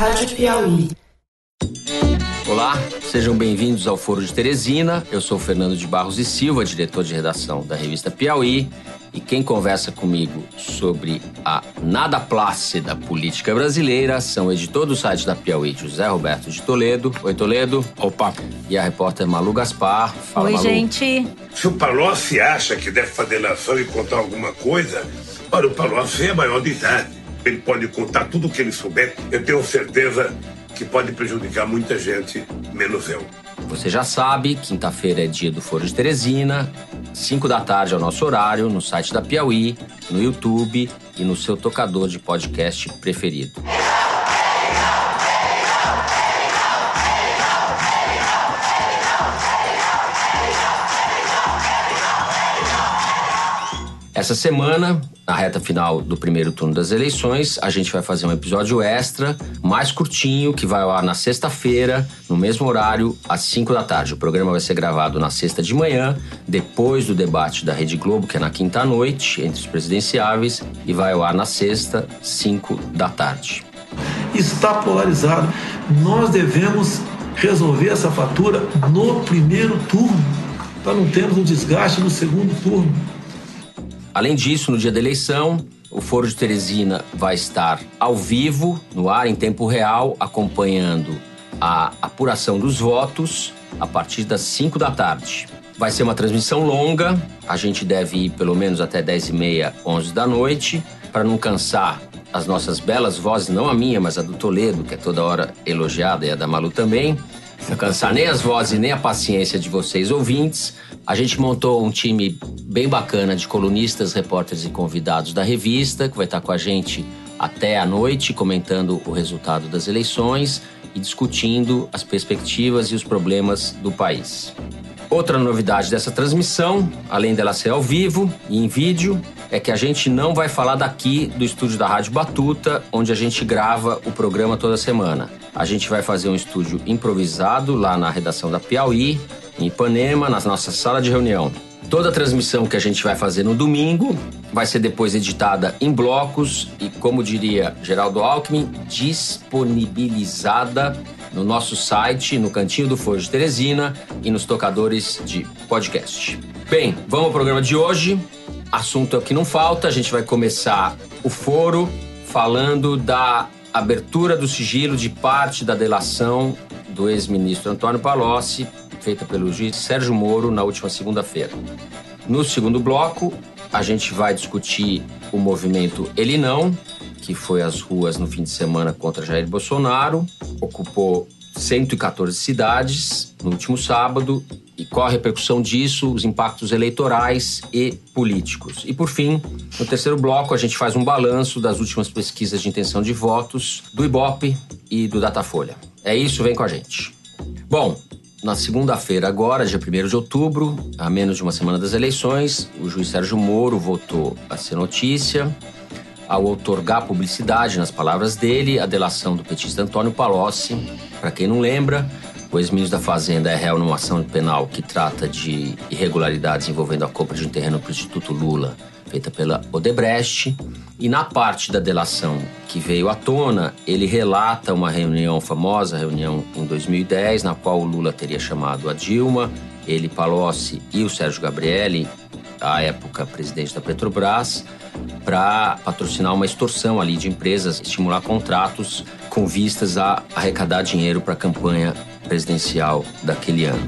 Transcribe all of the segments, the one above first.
Rádio Piauí. Olá, sejam bem-vindos ao Foro de Teresina. Eu sou Fernando de Barros e Silva, diretor de redação da revista Piauí. E quem conversa comigo sobre a nada plácida política brasileira são o editor do site da Piauí, José Roberto de Toledo. Oi, Toledo. Opa. E a repórter Malu Gaspar. Fala, Oi, Malu. gente. Se o Palocci acha que deve fazer nação e contar alguma coisa, olha, o Palocci é maior de idade. Ele pode contar tudo o que ele souber. Eu tenho certeza que pode prejudicar muita gente, menos eu. Você já sabe, quinta-feira é dia do Foro de Teresina, 5 da tarde é o nosso horário, no site da Piauí, no YouTube e no seu tocador de podcast preferido. Essa semana, na reta final do primeiro turno das eleições, a gente vai fazer um episódio extra, mais curtinho, que vai ar na sexta-feira, no mesmo horário, às 5 da tarde. O programa vai ser gravado na sexta de manhã, depois do debate da Rede Globo, que é na quinta noite, entre os presidenciáveis, e vai ar na sexta, 5 da tarde. Está polarizado. Nós devemos resolver essa fatura no primeiro turno, para não termos um desgaste no segundo turno. Além disso, no dia da eleição, o Foro de Teresina vai estar ao vivo, no ar, em tempo real, acompanhando a apuração dos votos a partir das 5 da tarde. Vai ser uma transmissão longa, a gente deve ir pelo menos até 10 e meia, 11 da noite, para não cansar as nossas belas vozes, não a minha, mas a do Toledo, que é toda hora elogiada, e a da Malu também. Não cansar nem as vozes nem a paciência de vocês ouvintes. A gente montou um time bem bacana de colunistas, repórteres e convidados da revista, que vai estar com a gente até a noite, comentando o resultado das eleições e discutindo as perspectivas e os problemas do país. Outra novidade dessa transmissão, além dela ser ao vivo e em vídeo, é que a gente não vai falar daqui do estúdio da Rádio Batuta, onde a gente grava o programa toda semana. A gente vai fazer um estúdio improvisado lá na redação da Piauí, em Ipanema, na nossa sala de reunião. Toda a transmissão que a gente vai fazer no domingo vai ser depois editada em blocos e, como diria Geraldo Alckmin, disponibilizada no nosso site, no Cantinho do Foro de Teresina e nos tocadores de podcast. Bem, vamos ao programa de hoje. Assunto é o que não falta. A gente vai começar o foro falando da abertura do sigilo de parte da delação do ex-ministro Antônio Palocci, feita pelo juiz Sérgio Moro na última segunda-feira. No segundo bloco, a gente vai discutir o movimento Ele Não, que foi às ruas no fim de semana contra Jair Bolsonaro, ocupou 114 cidades no último sábado e qual a repercussão disso, os impactos eleitorais e políticos. E por fim, no terceiro bloco, a gente faz um balanço das últimas pesquisas de intenção de votos do Ibope e do Datafolha. É isso, vem com a gente. Bom, na segunda-feira, agora, dia 1 de outubro, a menos de uma semana das eleições, o juiz Sérgio Moro voltou a ser notícia ao outorgar publicidade, nas palavras dele, a delação do petista Antônio Palocci. Para quem não lembra, o ex-ministro da Fazenda é réu numa ação penal que trata de irregularidades envolvendo a compra de um terreno para o Instituto Lula feita pela Odebrecht. E na parte da delação que veio à tona, ele relata uma reunião famosa, reunião em 2010, na qual o Lula teria chamado a Dilma, ele, Palocci e o Sérgio Gabrielli, à época presidente da Petrobras, para patrocinar uma extorsão ali de empresas, estimular contratos com vistas a arrecadar dinheiro para a campanha presidencial daquele ano.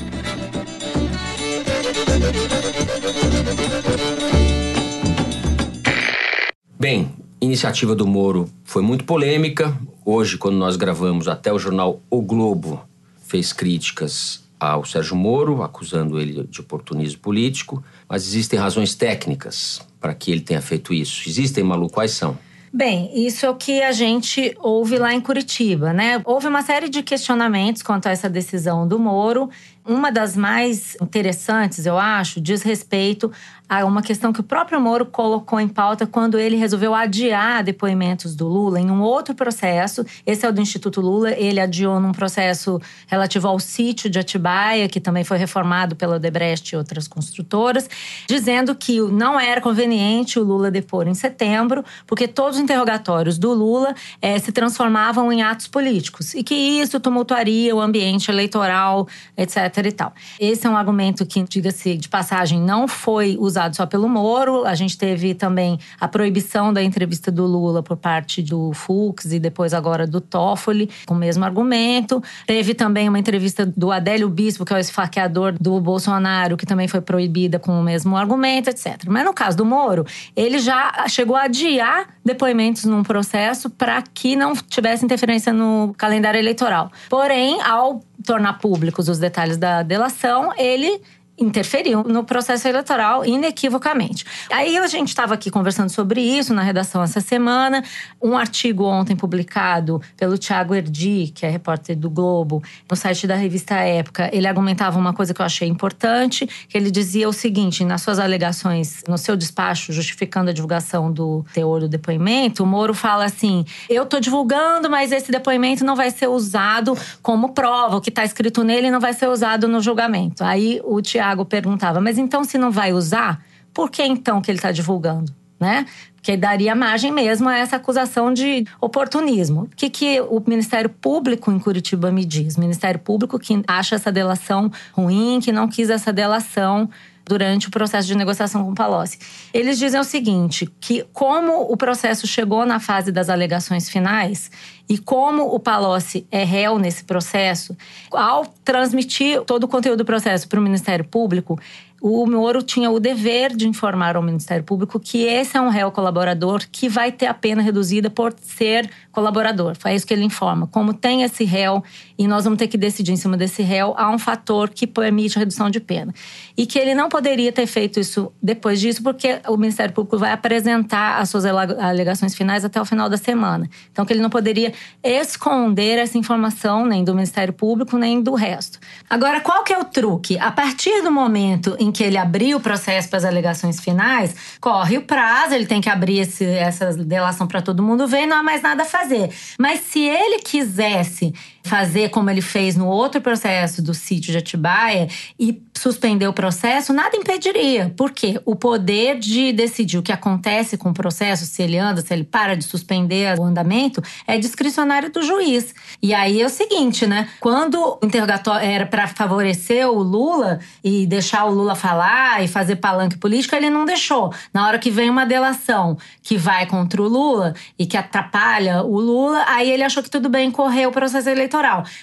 Bem, iniciativa do Moro foi muito polêmica. Hoje, quando nós gravamos, até o jornal O Globo fez críticas ao Sérgio Moro, acusando ele de oportunismo político, mas existem razões técnicas para que ele tenha feito isso. Existem, Malu, quais são? Bem, isso é o que a gente ouve lá em Curitiba, né? Houve uma série de questionamentos quanto a essa decisão do Moro. Uma das mais interessantes, eu acho, diz respeito a uma questão que o próprio Moro colocou em pauta quando ele resolveu adiar depoimentos do Lula em um outro processo. Esse é o do Instituto Lula. Ele adiou num processo relativo ao sítio de Atibaia, que também foi reformado pela Odebrecht e outras construtoras, dizendo que não era conveniente o Lula depor em setembro, porque todos os interrogatórios do Lula eh, se transformavam em atos políticos e que isso tumultuaria o ambiente eleitoral, etc. e tal. Esse é um argumento que, diga-se de passagem, não foi usado só pelo Moro. A gente teve também a proibição da entrevista do Lula por parte do Fux e depois agora do Toffoli, com o mesmo argumento. Teve também uma entrevista do Adélio Bispo, que é o esfaqueador do Bolsonaro, que também foi proibida com o mesmo argumento, etc. Mas no caso do Moro, ele já chegou a adiar depoimentos num processo para que não tivesse interferência no calendário eleitoral. Porém, ao tornar públicos os detalhes da delação, ele interferiu no processo eleitoral inequivocamente. Aí a gente estava aqui conversando sobre isso na redação essa semana. Um artigo ontem publicado pelo Tiago Erdi, que é repórter do Globo, no site da revista Época, ele argumentava uma coisa que eu achei importante, que ele dizia o seguinte, nas suas alegações, no seu despacho justificando a divulgação do teor do depoimento, o Moro fala assim: "Eu estou divulgando, mas esse depoimento não vai ser usado como prova, o que está escrito nele não vai ser usado no julgamento". Aí o Tiago Tiago perguntava, mas então se não vai usar, por que então que ele está divulgando? Né? Porque daria margem mesmo a essa acusação de oportunismo. O que, que o Ministério Público em Curitiba me diz? O Ministério Público que acha essa delação ruim, que não quis essa delação durante o processo de negociação com o Palocci. Eles dizem o seguinte, que como o processo chegou na fase das alegações finais e como o Palocci é réu nesse processo, ao transmitir todo o conteúdo do processo para o Ministério Público, o Moro tinha o dever de informar ao Ministério Público que esse é um réu colaborador que vai ter a pena reduzida por ser colaborador. Foi isso que ele informa. Como tem esse réu e nós vamos ter que decidir em cima desse réu, há um fator que permite a redução de pena. E que ele não poderia ter feito isso depois disso, porque o Ministério Público vai apresentar as suas alegações finais até o final da semana. Então, que ele não poderia esconder essa informação nem do Ministério Público, nem do resto. Agora, qual que é o truque? A partir do momento em que ele abriu o processo para as alegações finais, corre o prazo, ele tem que abrir esse, essa delação para todo mundo ver, não há mais nada a fazer. Mas se ele quisesse fazer como ele fez no outro processo do sítio de Atibaia e suspender o processo, nada impediria. Porque o poder de decidir o que acontece com o processo, se ele anda, se ele para de suspender o andamento, é discricionário do juiz. E aí é o seguinte, né? Quando o interrogatório era para favorecer o Lula e deixar o Lula falar e fazer palanque político, ele não deixou. Na hora que vem uma delação que vai contra o Lula e que atrapalha o Lula, aí ele achou que tudo bem correr o processo eleitoral.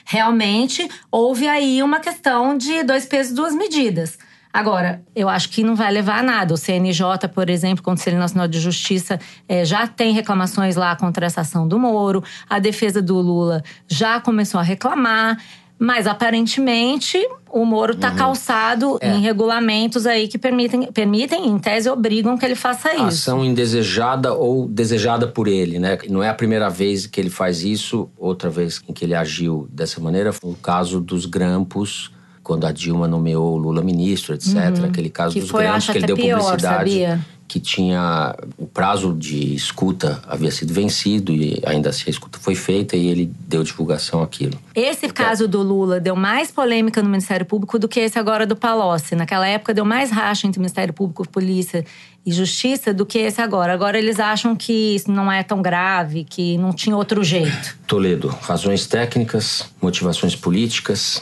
Realmente houve aí uma questão de dois pesos, duas medidas. Agora, eu acho que não vai levar a nada. O CNJ, por exemplo, Conselho Nacional de Justiça, é, já tem reclamações lá contra essa ação do Moro. A defesa do Lula já começou a reclamar. Mas aparentemente o Moro está uhum. calçado é. em regulamentos aí que permitem, permitem, em tese, obrigam que ele faça isso. Ação indesejada ou desejada por ele, né? Não é a primeira vez que ele faz isso, outra vez em que ele agiu dessa maneira foi o caso dos grampos quando a Dilma nomeou o Lula ministro, etc. Uhum. Aquele caso que dos foi, grampos que ele deu pior, publicidade. Sabia? Que tinha o prazo de escuta havia sido vencido e ainda assim a escuta foi feita e ele deu divulgação àquilo. Esse Porque... caso do Lula deu mais polêmica no Ministério Público do que esse agora do Palocci. Naquela época deu mais racha entre Ministério Público, Polícia e Justiça do que esse agora. Agora eles acham que isso não é tão grave, que não tinha outro jeito. Toledo, razões técnicas, motivações políticas.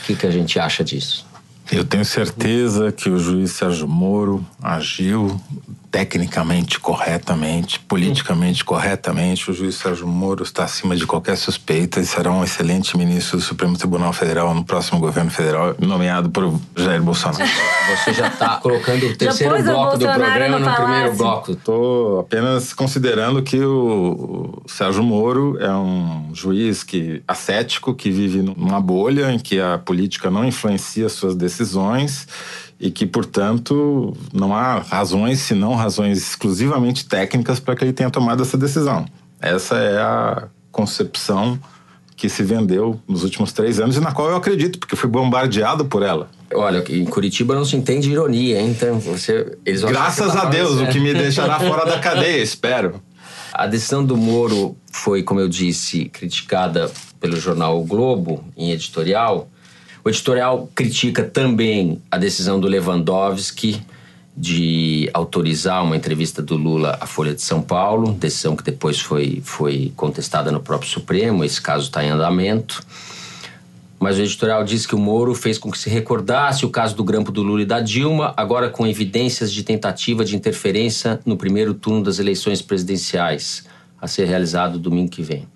O que, que a gente acha disso? Eu tenho certeza que o juiz Sérgio Moro agiu tecnicamente corretamente, politicamente corretamente. O juiz Sérgio Moro está acima de qualquer suspeita e será um excelente ministro do Supremo Tribunal Federal no próximo governo federal, nomeado por Jair Bolsonaro. Você já está colocando o terceiro bloco do programa no, no primeiro bloco. Estou apenas considerando que o Sérgio Moro é um juiz que ascético, que vive numa bolha em que a política não influencia suas decisões e que, portanto, não há razões, senão razões exclusivamente técnicas para que ele tenha tomado essa decisão. Essa é a concepção que se vendeu nos últimos três anos e na qual eu acredito, porque fui bombardeado por ela. Olha, em Curitiba não se entende ironia, hein? então você. Eles Graças a Deus, o que me deixará fora da cadeia, espero. A decisão do Moro foi, como eu disse, criticada pelo jornal o Globo, em editorial. O editorial critica também a decisão do Lewandowski de autorizar uma entrevista do Lula à Folha de São Paulo, decisão que depois foi, foi contestada no próprio Supremo, esse caso está em andamento. Mas o editorial diz que o Moro fez com que se recordasse o caso do grampo do Lula e da Dilma, agora com evidências de tentativa de interferência no primeiro turno das eleições presidenciais, a ser realizado domingo que vem.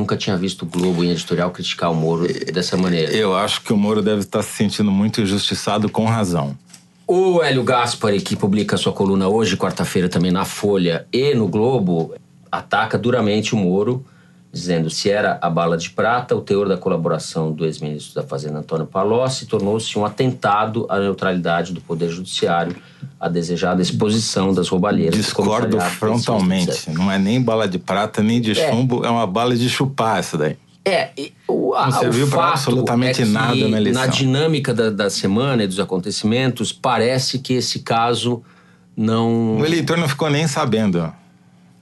Nunca tinha visto o Globo em editorial criticar o Moro dessa maneira. Eu acho que o Moro deve estar se sentindo muito injustiçado com razão. O Hélio Gaspari, que publica sua coluna hoje, quarta-feira, também na Folha e no Globo, ataca duramente o Moro, dizendo se era a bala de prata, o teor da colaboração do ex-ministro da Fazenda Antônio Palocci tornou-se um atentado à neutralidade do Poder Judiciário, a desejada exposição das roubalheiras. Discordo frontalmente. Não é nem bala de prata, nem de é. chumbo, é uma bala de chupar essa daí. É, o, a, não serviu para absolutamente é nada na eleição. Na dinâmica da, da semana e dos acontecimentos, parece que esse caso não. O eleitor não ficou nem sabendo.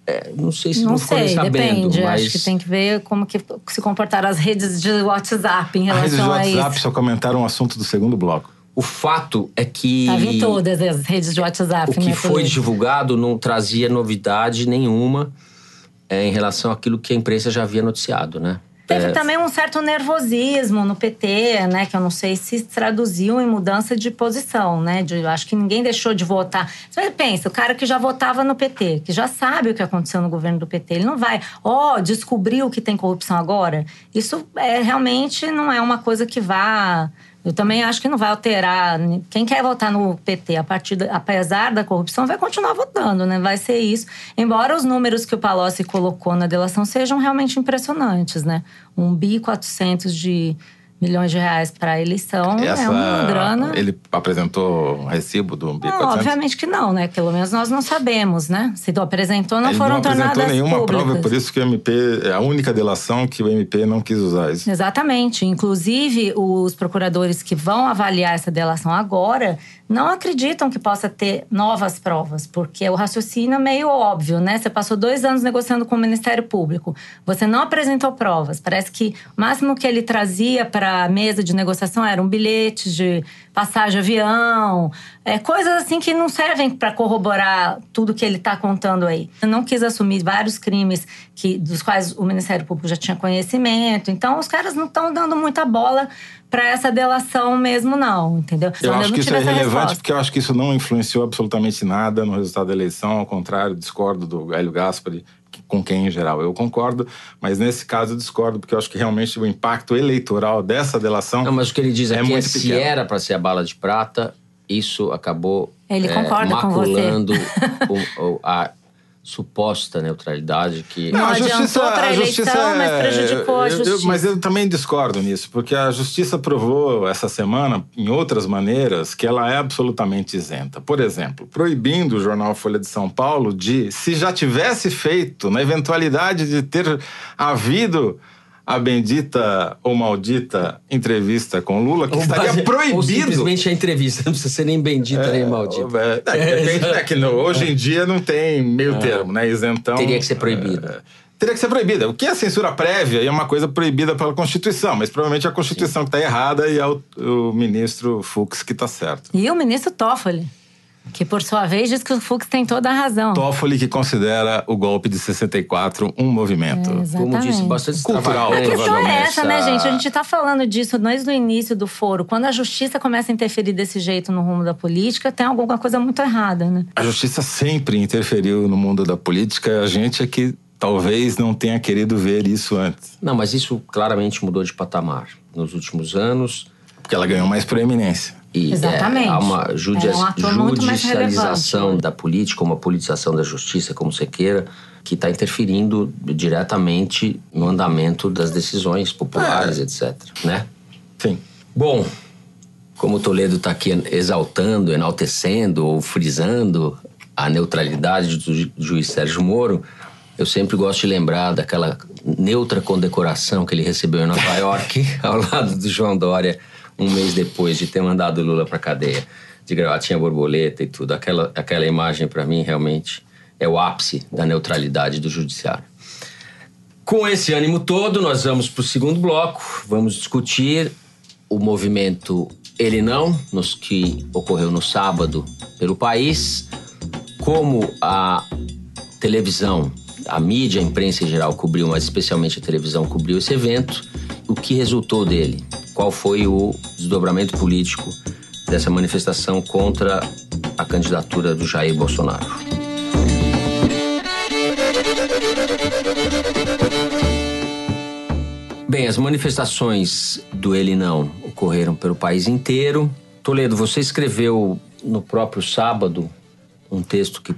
É, não sei se não, não sei, sabendo, depende. Mas... Acho que tem que ver como que se comportaram as redes de WhatsApp em relação a isso. As redes de WhatsApp só comentaram o assunto do segundo bloco. O fato é que. Estava em todas as redes de WhatsApp. O que né, foi divulgado não trazia novidade nenhuma é, em relação àquilo que a imprensa já havia noticiado, né? Teve é. também um certo nervosismo no PT, né? Que eu não sei se traduziu em mudança de posição, né? De, eu acho que ninguém deixou de votar. Você pensa, o cara que já votava no PT, que já sabe o que aconteceu no governo do PT, ele não vai, ó, oh, descobriu que tem corrupção agora. Isso é realmente não é uma coisa que vá eu também acho que não vai alterar. Quem quer votar no PT, a partir apesar da corrupção, vai continuar votando, né? Vai ser isso. Embora os números que o Palocci colocou na delação sejam realmente impressionantes, né? Um bi 400 de milhões de reais para a eleição é Essa, é uma grana. Ele apresentou recibo do Umbico não, Obviamente que não, né? Pelo menos nós não sabemos, né? Se apresentou, não ele foram tornadas Não apresentou nenhuma prova, por isso que o MP é a única delação que o MP não quis usar. Isso. Exatamente. Inclusive, os procuradores que vão avaliar essa delação agora não acreditam que possa ter novas provas, porque o raciocínio é meio óbvio, né? Você passou dois anos negociando com o Ministério Público, você não apresentou provas. Parece que o máximo que ele trazia para a mesa de negociação eram bilhetes de passagem de avião, é, coisas assim que não servem para corroborar tudo que ele está contando aí. Eu não quis assumir vários crimes que, dos quais o Ministério Público já tinha conhecimento, então os caras não estão dando muita bola para essa delação mesmo, não, entendeu? Eu acho que isso é relevante porque eu acho que isso não influenciou absolutamente nada no resultado da eleição, ao contrário, discordo do Hélio Gaspari, com quem em geral eu concordo, mas nesse caso eu discordo porque eu acho que realmente o impacto eleitoral dessa delação Não, mas o que ele diz é, é que se pequeno. era para ser a bala de prata, isso acabou ele é, concorda maculando com você. o, o, a suposta neutralidade que. Não, não a justiça, para a eleição, mas é- prejudicou a justiça. Eu, mas eu também discordo nisso, porque a justiça provou essa semana, em outras maneiras, que ela é absolutamente isenta. Por exemplo, proibindo o jornal Folha de São Paulo de, se já tivesse feito, na eventualidade de ter havido a bendita ou maldita entrevista com Lula, que ou estaria base, proibido. Ou simplesmente a entrevista, não precisa ser nem bendita é, nem maldita. É, é, é, que no, hoje em dia não tem meio é. termo, né? Isentão. Teria que ser proibido. É, teria que ser proibida. O que é censura prévia é uma coisa proibida pela Constituição, mas provavelmente a Constituição Sim. que está errada e é o, o ministro Fux que está certo. E o ministro Toffoli. Que, por sua vez, diz que o Fux tem toda a razão. Toffoli que considera o golpe de 64 um movimento. É, Como disse, bastante cultural. A questão é essa, né, gente? A gente está falando disso desde o início do foro. Quando a justiça começa a interferir desse jeito no rumo da política, tem alguma coisa muito errada, né? A justiça sempre interferiu no mundo da política. A gente é que talvez não tenha querido ver isso antes. Não, mas isso claramente mudou de patamar nos últimos anos. Porque ela ganhou mais proeminência. E Exatamente. É, há uma judia é um judicialização da política, uma politização da justiça, como você queira, que está interferindo diretamente no andamento das decisões populares, é. etc. Né? Sim. Bom, como o Toledo está aqui exaltando, enaltecendo ou frisando a neutralidade do juiz Sérgio Moro, eu sempre gosto de lembrar daquela neutra condecoração que ele recebeu em Nova York, ao lado do João Dória um mês depois de ter mandado Lula para cadeia, de gravatinha borboleta e tudo. Aquela, aquela imagem, para mim, realmente é o ápice da neutralidade do judiciário. Com esse ânimo todo, nós vamos para o segundo bloco. Vamos discutir o movimento Ele Não, nos que ocorreu no sábado pelo país, como a televisão, a mídia, a imprensa em geral cobriu, mas especialmente a televisão cobriu esse evento, o que resultou dele, qual foi o desdobramento político dessa manifestação contra a candidatura do Jair Bolsonaro. Bem, as manifestações do Ele Não ocorreram pelo país inteiro. Toledo, você escreveu no próprio sábado um texto que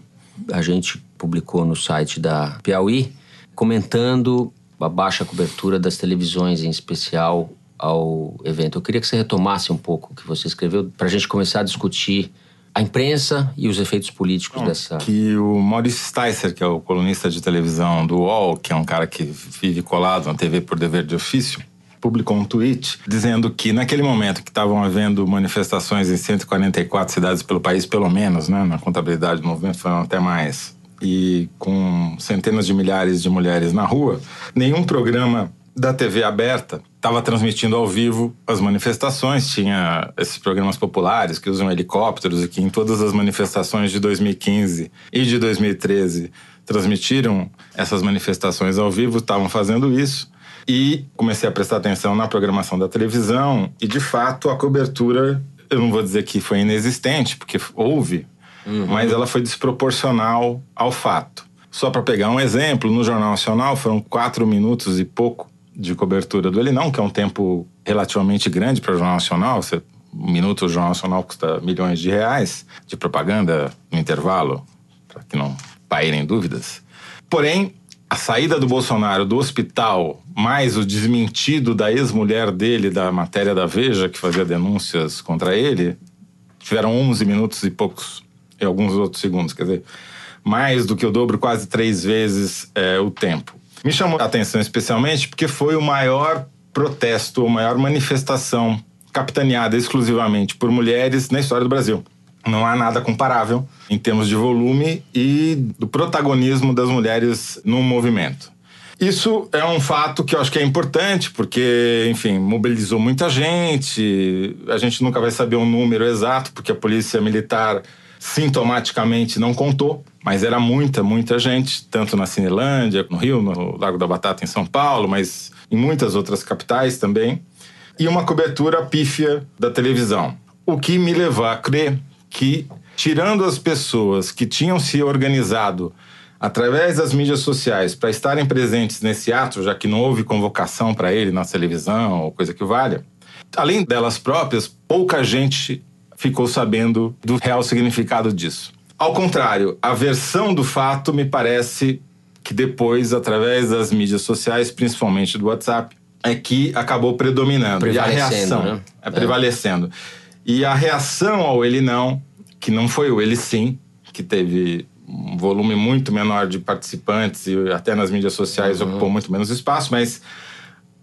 a gente publicou no site da Piauí, comentando a baixa cobertura das televisões, em especial ao evento. Eu queria que você retomasse um pouco o que você escreveu, para a gente começar a discutir a imprensa e os efeitos políticos Bom, dessa. Que o Maurice Sticer, que é o colunista de televisão do UOL, que é um cara que vive colado na TV por dever de ofício, publicou um tweet dizendo que naquele momento que estavam havendo manifestações em 144 cidades pelo país, pelo menos, né, na contabilidade do movimento foram até mais, e com centenas de milhares de mulheres na rua, nenhum programa da TV aberta estava transmitindo ao vivo as manifestações. Tinha esses programas populares que usam helicópteros e que em todas as manifestações de 2015 e de 2013 transmitiram essas manifestações ao vivo, estavam fazendo isso. E comecei a prestar atenção na programação da televisão e, de fato, a cobertura, eu não vou dizer que foi inexistente, porque houve, uhum. mas ela foi desproporcional ao fato. Só para pegar um exemplo, no Jornal Nacional foram quatro minutos e pouco de cobertura do Ele Não, que é um tempo relativamente grande para o Jornal Nacional. Você, um minuto do Jornal Nacional custa milhões de reais de propaganda no intervalo, para que não pairem dúvidas. Porém, a saída do Bolsonaro do hospital, mais o desmentido da ex-mulher dele da matéria da Veja, que fazia denúncias contra ele, tiveram 11 minutos e poucos, e alguns outros segundos, quer dizer, mais do que o dobro, quase três vezes é, o tempo. Me chamou a atenção especialmente porque foi o maior protesto, a maior manifestação capitaneada exclusivamente por mulheres na história do Brasil. Não há nada comparável em termos de volume e do protagonismo das mulheres no movimento. Isso é um fato que eu acho que é importante, porque, enfim, mobilizou muita gente. A gente nunca vai saber o um número exato, porque a polícia militar sintomaticamente não contou, mas era muita, muita gente, tanto na Cinelândia, no Rio, no Lago da Batata, em São Paulo, mas em muitas outras capitais também. E uma cobertura pífia da televisão. O que me levou a crer que, tirando as pessoas que tinham se organizado através das mídias sociais para estarem presentes nesse ato, já que não houve convocação para ele na televisão ou coisa que valha, além delas próprias, pouca gente ficou sabendo do real significado disso. Ao contrário, a versão do fato me parece que depois, através das mídias sociais, principalmente do WhatsApp, é que acabou predominando. E a reação né? é, é prevalecendo. E a reação ao ele não, que não foi o ele sim, que teve um volume muito menor de participantes e até nas mídias sociais uhum. ocupou muito menos espaço, mas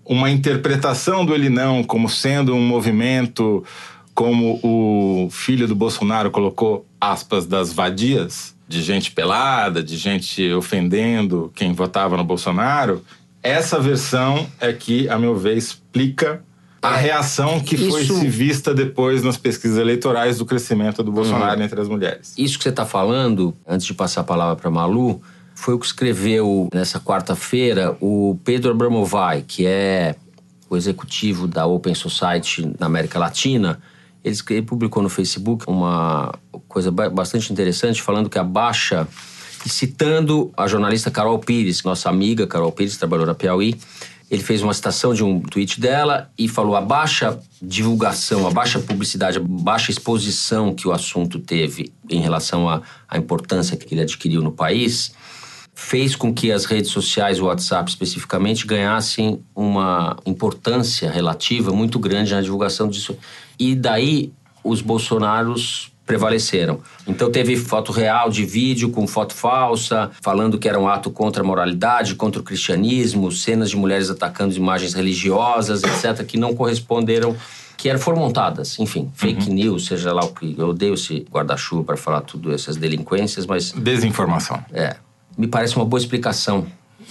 uma interpretação do ele não como sendo um movimento como o filho do Bolsonaro colocou aspas das vadias, de gente pelada, de gente ofendendo quem votava no Bolsonaro, essa versão é que, a meu ver, explica a reação que isso, foi se vista depois nas pesquisas eleitorais do crescimento do Bolsonaro uhum. entre as mulheres. Isso que você está falando, antes de passar a palavra para Malu, foi o que escreveu nessa quarta-feira o Pedro Abramovay, que é o executivo da Open Society na América Latina ele, publicou no Facebook uma coisa bastante interessante, falando que a baixa citando a jornalista Carol Pires, nossa amiga Carol Pires, trabalhou na Piauí, ele fez uma citação de um tweet dela e falou a baixa divulgação, a baixa publicidade, a baixa exposição que o assunto teve em relação à importância que ele adquiriu no país, fez com que as redes sociais, o WhatsApp especificamente, ganhassem uma importância relativa muito grande na divulgação disso. E daí os bolsonaros prevaleceram. Então teve foto real de vídeo com foto falsa, falando que era um ato contra a moralidade, contra o cristianismo, cenas de mulheres atacando imagens religiosas, etc., que não corresponderam que eram, foram montadas, enfim, fake news, seja lá o que. Eu odeio esse guarda-chuva para falar tudo essas delinquências, mas Desinformação. é, me parece uma boa explicação,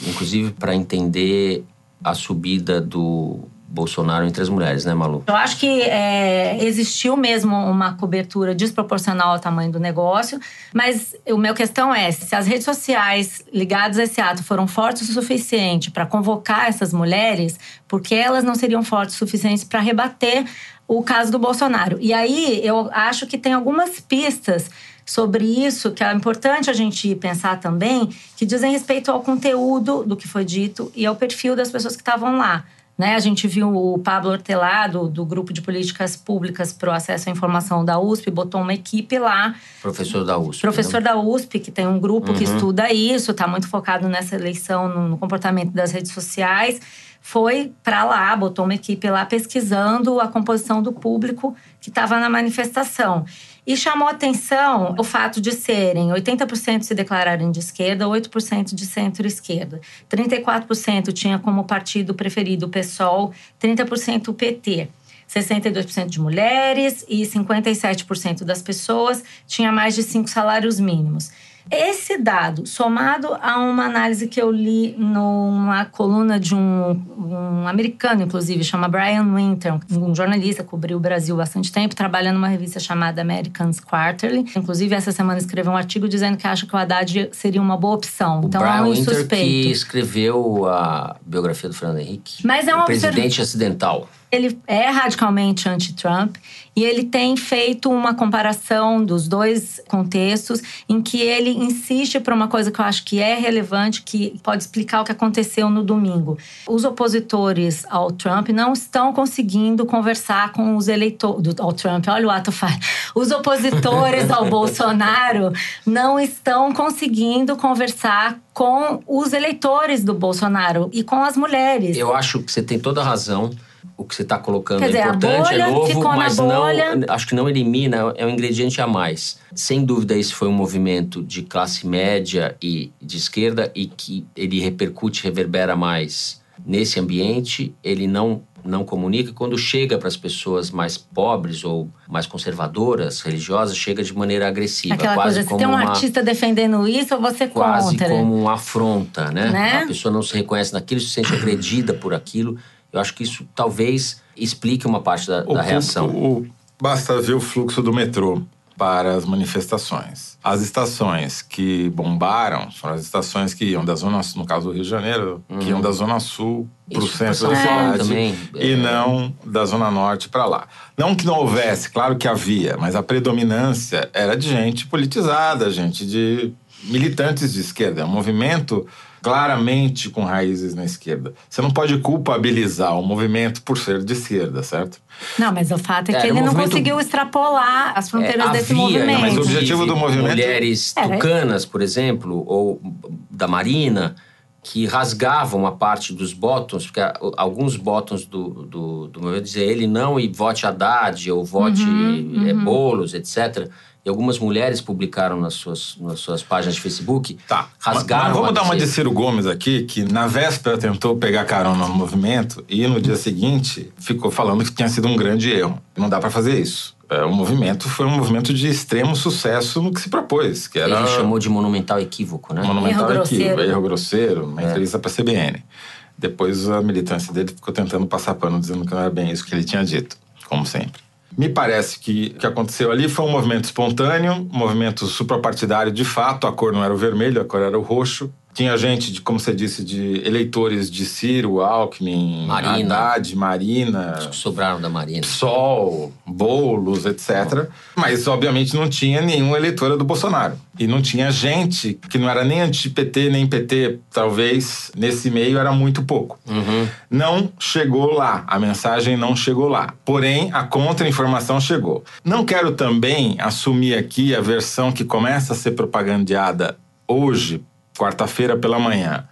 inclusive para entender a subida do Bolsonaro entre as mulheres, né, Malu? Eu acho que é, existiu mesmo uma cobertura desproporcional ao tamanho do negócio, mas o meu questão é se as redes sociais ligadas a esse ato foram fortes o suficiente para convocar essas mulheres, porque elas não seriam fortes o suficiente para rebater o caso do Bolsonaro. E aí eu acho que tem algumas pistas sobre isso que é importante a gente pensar também, que dizem respeito ao conteúdo do que foi dito e ao perfil das pessoas que estavam lá. Né? A gente viu o Pablo Hortelado, do Grupo de Políticas Públicas para o Acesso à Informação da USP, botou uma equipe lá. Professor da USP. Professor né? da USP, que tem um grupo que Uhum. estuda isso, está muito focado nessa eleição, no, no comportamento das redes sociais. Foi para lá, botou uma equipe lá pesquisando a composição do público que estava na manifestação. E chamou atenção o fato de serem 80% se declararem de esquerda, 8% de centro-esquerda. 34% tinha como partido preferido o PSOL, 30% o PT. 62% de mulheres e 57% das pessoas tinha mais de cinco salários mínimos. Esse dado, somado a uma análise que eu li numa coluna de um, um americano, inclusive, chama Brian Winter, um jornalista que cobriu o Brasil há bastante tempo, trabalha numa revista chamada Americans Quarterly. Inclusive, essa semana escreveu um artigo dizendo que acha que o Haddad seria uma boa opção. O então, Brian é um Winter que escreveu a biografia do Fernando Henrique. Mas é um o observ- presidente acidental. Ele é radicalmente anti-Trump e ele tem feito uma comparação dos dois contextos em que ele insiste por uma coisa que eu acho que é relevante, que pode explicar o que aconteceu no domingo. Os opositores ao Trump não estão conseguindo conversar com os eleitores ao Trump. Olha o ato falho. Os opositores ao Bolsonaro não estão conseguindo conversar com os eleitores do Bolsonaro e com as mulheres. Eu acho que você tem toda a razão. O que você está colocando Quer é dizer, importante, é novo, mas não. Acho que não elimina, é um ingrediente a mais. Sem dúvida, esse foi um movimento de classe média e de esquerda e que ele repercute, reverbera mais nesse ambiente. Ele não não comunica. Quando chega para as pessoas mais pobres ou mais conservadoras, religiosas, chega de maneira agressiva, Aquela quase coisa, se como tem um uma artista defendendo isso, ser quase contra. como uma afronta, né? Né? A pessoa não se reconhece naquilo, se sente agredida por aquilo. Eu acho que isso talvez explique uma parte da, da O- reação. o- o- basta ver o fluxo do metrô para as manifestações. As estações que bombaram foram as estações que iam da zona, no caso do Rio de Janeiro, que iam da zona sul para o Uhum. Centro da cidade também, e é. não da zona norte para lá. Não que não houvesse, claro que havia, mas a predominância era de gente politizada, gente de militantes de esquerda, é um movimento claramente com raízes na esquerda. Você não pode culpabilizar o movimento por ser de esquerda, certo? Não, mas o fato é que Era um ele não movimento- conseguiu extrapolar as fronteiras É, desse havia, movimento. mas o objetivo do movimento- Mulheres tucanas, por exemplo, ou da Marina, que rasgavam uma parte dos botões, porque a- alguns botões do, do, do movimento diziam ele não e vote Haddad, ou vote Uhum, eh, Boulos, etc. E algumas mulheres publicaram nas suas, nas suas páginas de Facebook, Tá. rasgaram Mas vamos a dar uma de Ciro Gomes aqui, que na véspera tentou pegar carona no movimento e no dia seguinte ficou falando que tinha sido um grande erro. Não dá para fazer isso. É, o movimento foi um movimento de extremo sucesso no que se propôs, que era Ele chamou de monumental equívoco, né? monumental Erro equívoco, grosseiro. erro grosseiro, uma entrevista para CBN. Depois a militância dele ficou tentando passar pano, dizendo que não era bem isso que ele tinha dito, como sempre. Me parece que o que aconteceu ali foi um movimento espontâneo, um movimento suprapartidário de fato. A cor não era o vermelho, a cor era o roxo. Tinha gente, de, como você disse, de eleitores de Ciro, Alckmin, Marina. Haddad, Marina, Os que sobraram da Marina. PSOL, Boulos, etc. Mas, obviamente, não tinha nenhuma eleitora do Bolsonaro. E não tinha gente que não era nem anti-PT, nem PT, talvez, nesse meio era muito pouco. Uhum. Não chegou lá, a mensagem não chegou lá. Porém, a contra-informação chegou. Não quero também assumir aqui a versão que começa a ser propagandeada hoje, quarta-feira pela manhã,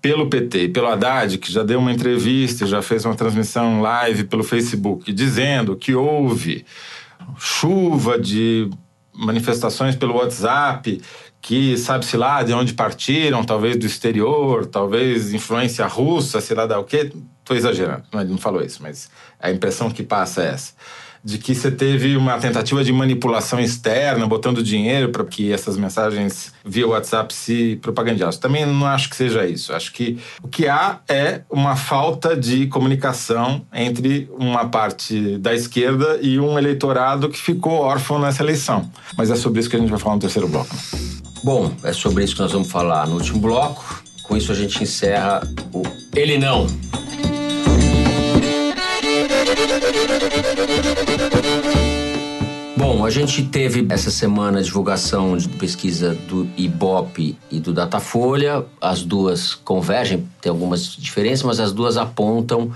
pelo PT e pelo Haddad, que já deu uma entrevista já fez uma transmissão live pelo Facebook, dizendo que houve chuva de manifestações pelo WhatsApp, que sabe-se lá de onde partiram, talvez do exterior, talvez influência russa, sei lá da o quê. Estou exagerando, ele não falou isso, mas a impressão que passa é essa de que você teve uma tentativa de manipulação externa, botando dinheiro para que essas mensagens via WhatsApp se propagandeassem. Também não acho que seja isso. Acho que o que há é uma falta de comunicação entre uma parte da esquerda e um eleitorado que ficou órfão nessa eleição. Mas é sobre isso que a gente vai falar no terceiro bloco. Bom, é sobre isso que nós vamos falar no último bloco. Com isso a gente encerra o Ele Não. Bom, a gente teve essa semana a divulgação de pesquisa do Ibope e do Datafolha. As duas convergem, tem algumas diferenças, mas as duas apontam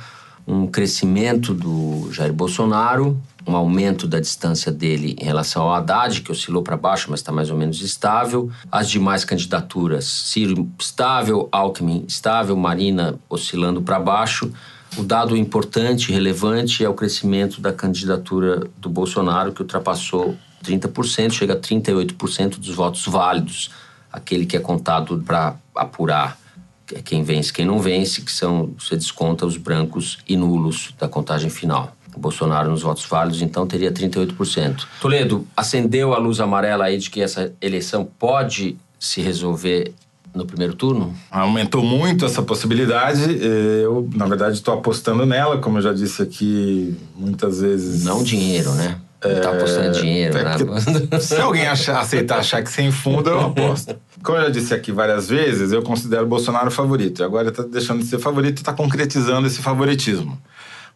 um crescimento do Jair Bolsonaro, um aumento da distância dele em relação ao Haddad, que oscilou para baixo, mas está mais ou menos estável. As demais candidaturas, Ciro estável, Alckmin estável, Marina oscilando para baixo. O dado importante, relevante, é o crescimento da candidatura do Bolsonaro, que ultrapassou 30%, chega a 38% dos votos válidos, aquele que é contado para apurar quem vence, quem não vence, que são, você desconta os brancos e nulos da contagem final. O Bolsonaro nos votos válidos, então, teria 38%. Toledo, acendeu a luz amarela aí de que essa eleição pode se resolver no primeiro turno? Aumentou muito essa possibilidade. Eu, na verdade, estou apostando nela, como eu já disse aqui muitas vezes. Não dinheiro, né? Tá apostando dinheiro, é né? Se alguém achar, aceitar achar que sem fundo, eu aposto. Como eu já disse aqui várias vezes, eu considero o Bolsonaro favorito. E agora está deixando de ser favorito e está concretizando esse favoritismo.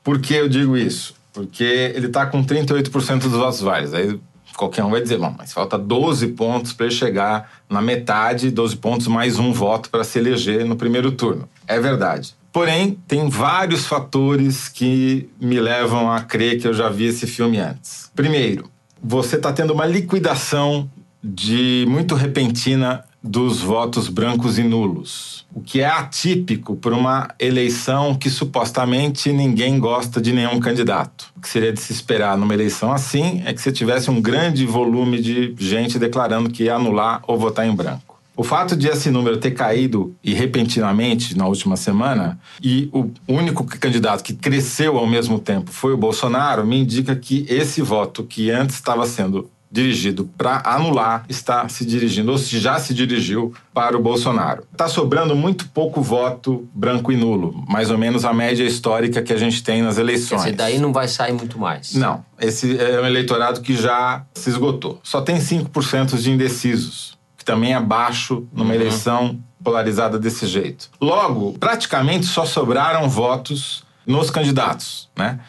Por que eu digo isso? Porque ele está com 38% dos votos válidos. Aí qualquer um vai dizer, bom, mas falta 12 pontos para ele chegar na metade, 12 pontos mais um voto para se eleger no primeiro turno. É verdade. Porém, tem vários fatores que me levam a crer que eu já vi esse filme antes. Primeiro, você está tendo uma liquidação de muito repentina dos votos brancos e nulos, o que é atípico para uma eleição que supostamente ninguém gosta de nenhum candidato. O que seria de se esperar numa eleição assim é que você tivesse um grande volume de gente declarando que ia anular ou votar em branco. O fato de esse número ter caído e repentinamente na última semana e o único candidato que cresceu ao mesmo tempo foi o Bolsonaro me indica que esse voto que antes estava sendo dirigido para anular está se dirigindo, ou se já se dirigiu para o Bolsonaro. Está sobrando muito pouco voto branco e nulo, mais ou menos a média histórica que a gente tem nas eleições. Esse daí não vai sair muito mais. Não, esse é um eleitorado que já se esgotou. Só tem 5% de indecisos, que também é baixo numa uhum. eleição polarizada desse jeito. Logo, praticamente só sobraram votos nos candidatos, né?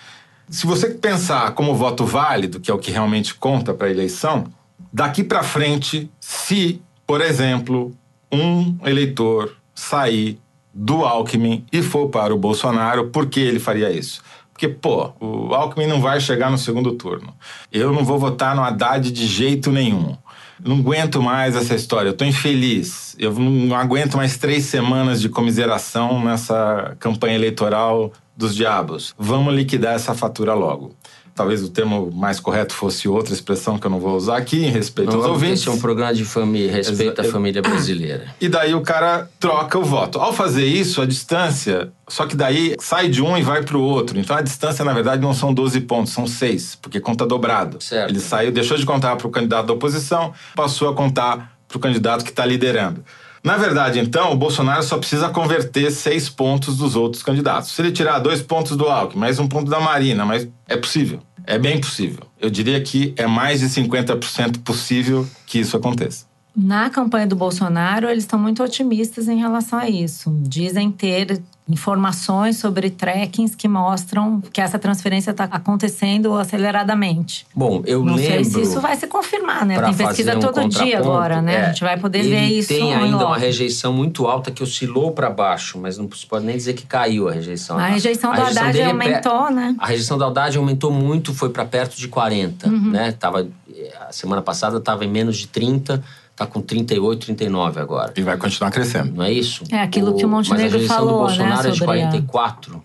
Se você pensar como voto válido, que é o que realmente conta para a eleição, daqui para frente, se, por exemplo, um eleitor sair do Alckmin e for para o Bolsonaro, por que ele faria isso? Porque, pô, o Alckmin não vai chegar no segundo turno. Eu não vou votar no Haddad de jeito nenhum. Não aguento mais essa história, eu tô infeliz. Eu não aguento mais três semanas de comiseração nessa campanha eleitoral dos diabos. Vamos liquidar essa fatura logo. Talvez o termo mais correto fosse outra expressão que eu não vou usar aqui, em respeito não, aos ouvintes. Esse é um programa de família, respeito à família brasileira. E daí o cara troca o voto. Ao fazer isso, a distância, só que daí sai de um e vai para o outro. Então a distância, na verdade, não são 12 pontos, são 6, porque conta dobrado. Certo. Ele saiu, deixou de contar para o candidato da oposição, passou a contar para o candidato que está liderando. Na verdade, então, o Bolsonaro só precisa converter seis pontos dos outros candidatos. Se ele tirar dois pontos do Alckmin, mais um ponto da Marina, mas é possível. É bem possível. Eu diria que é mais de 50% possível que isso aconteça. Na campanha do Bolsonaro, eles estão muito otimistas em relação a isso. Dizem ter informações sobre trackings que mostram que essa transferência está acontecendo aceleradamente. Bom, eu Não lembro. Não sei se isso vai se confirmar, né? Tem pesquisa um todo dia agora, né? É, a gente vai poder ver isso. Tem ainda uma rejeição muito alta que oscilou para baixo, mas não se pode nem dizer que caiu a rejeição. A rejeição a do rejeição Haddad é aumentou, é, né? A rejeição do Haddad aumentou muito, foi para perto de 40, uhum. né? Tava, a semana passada estava em menos de 30 Está com 38, 39 agora. E vai continuar crescendo. Não é isso? É aquilo o, que o Montenegro falou, do Bolsonaro né, é de 44.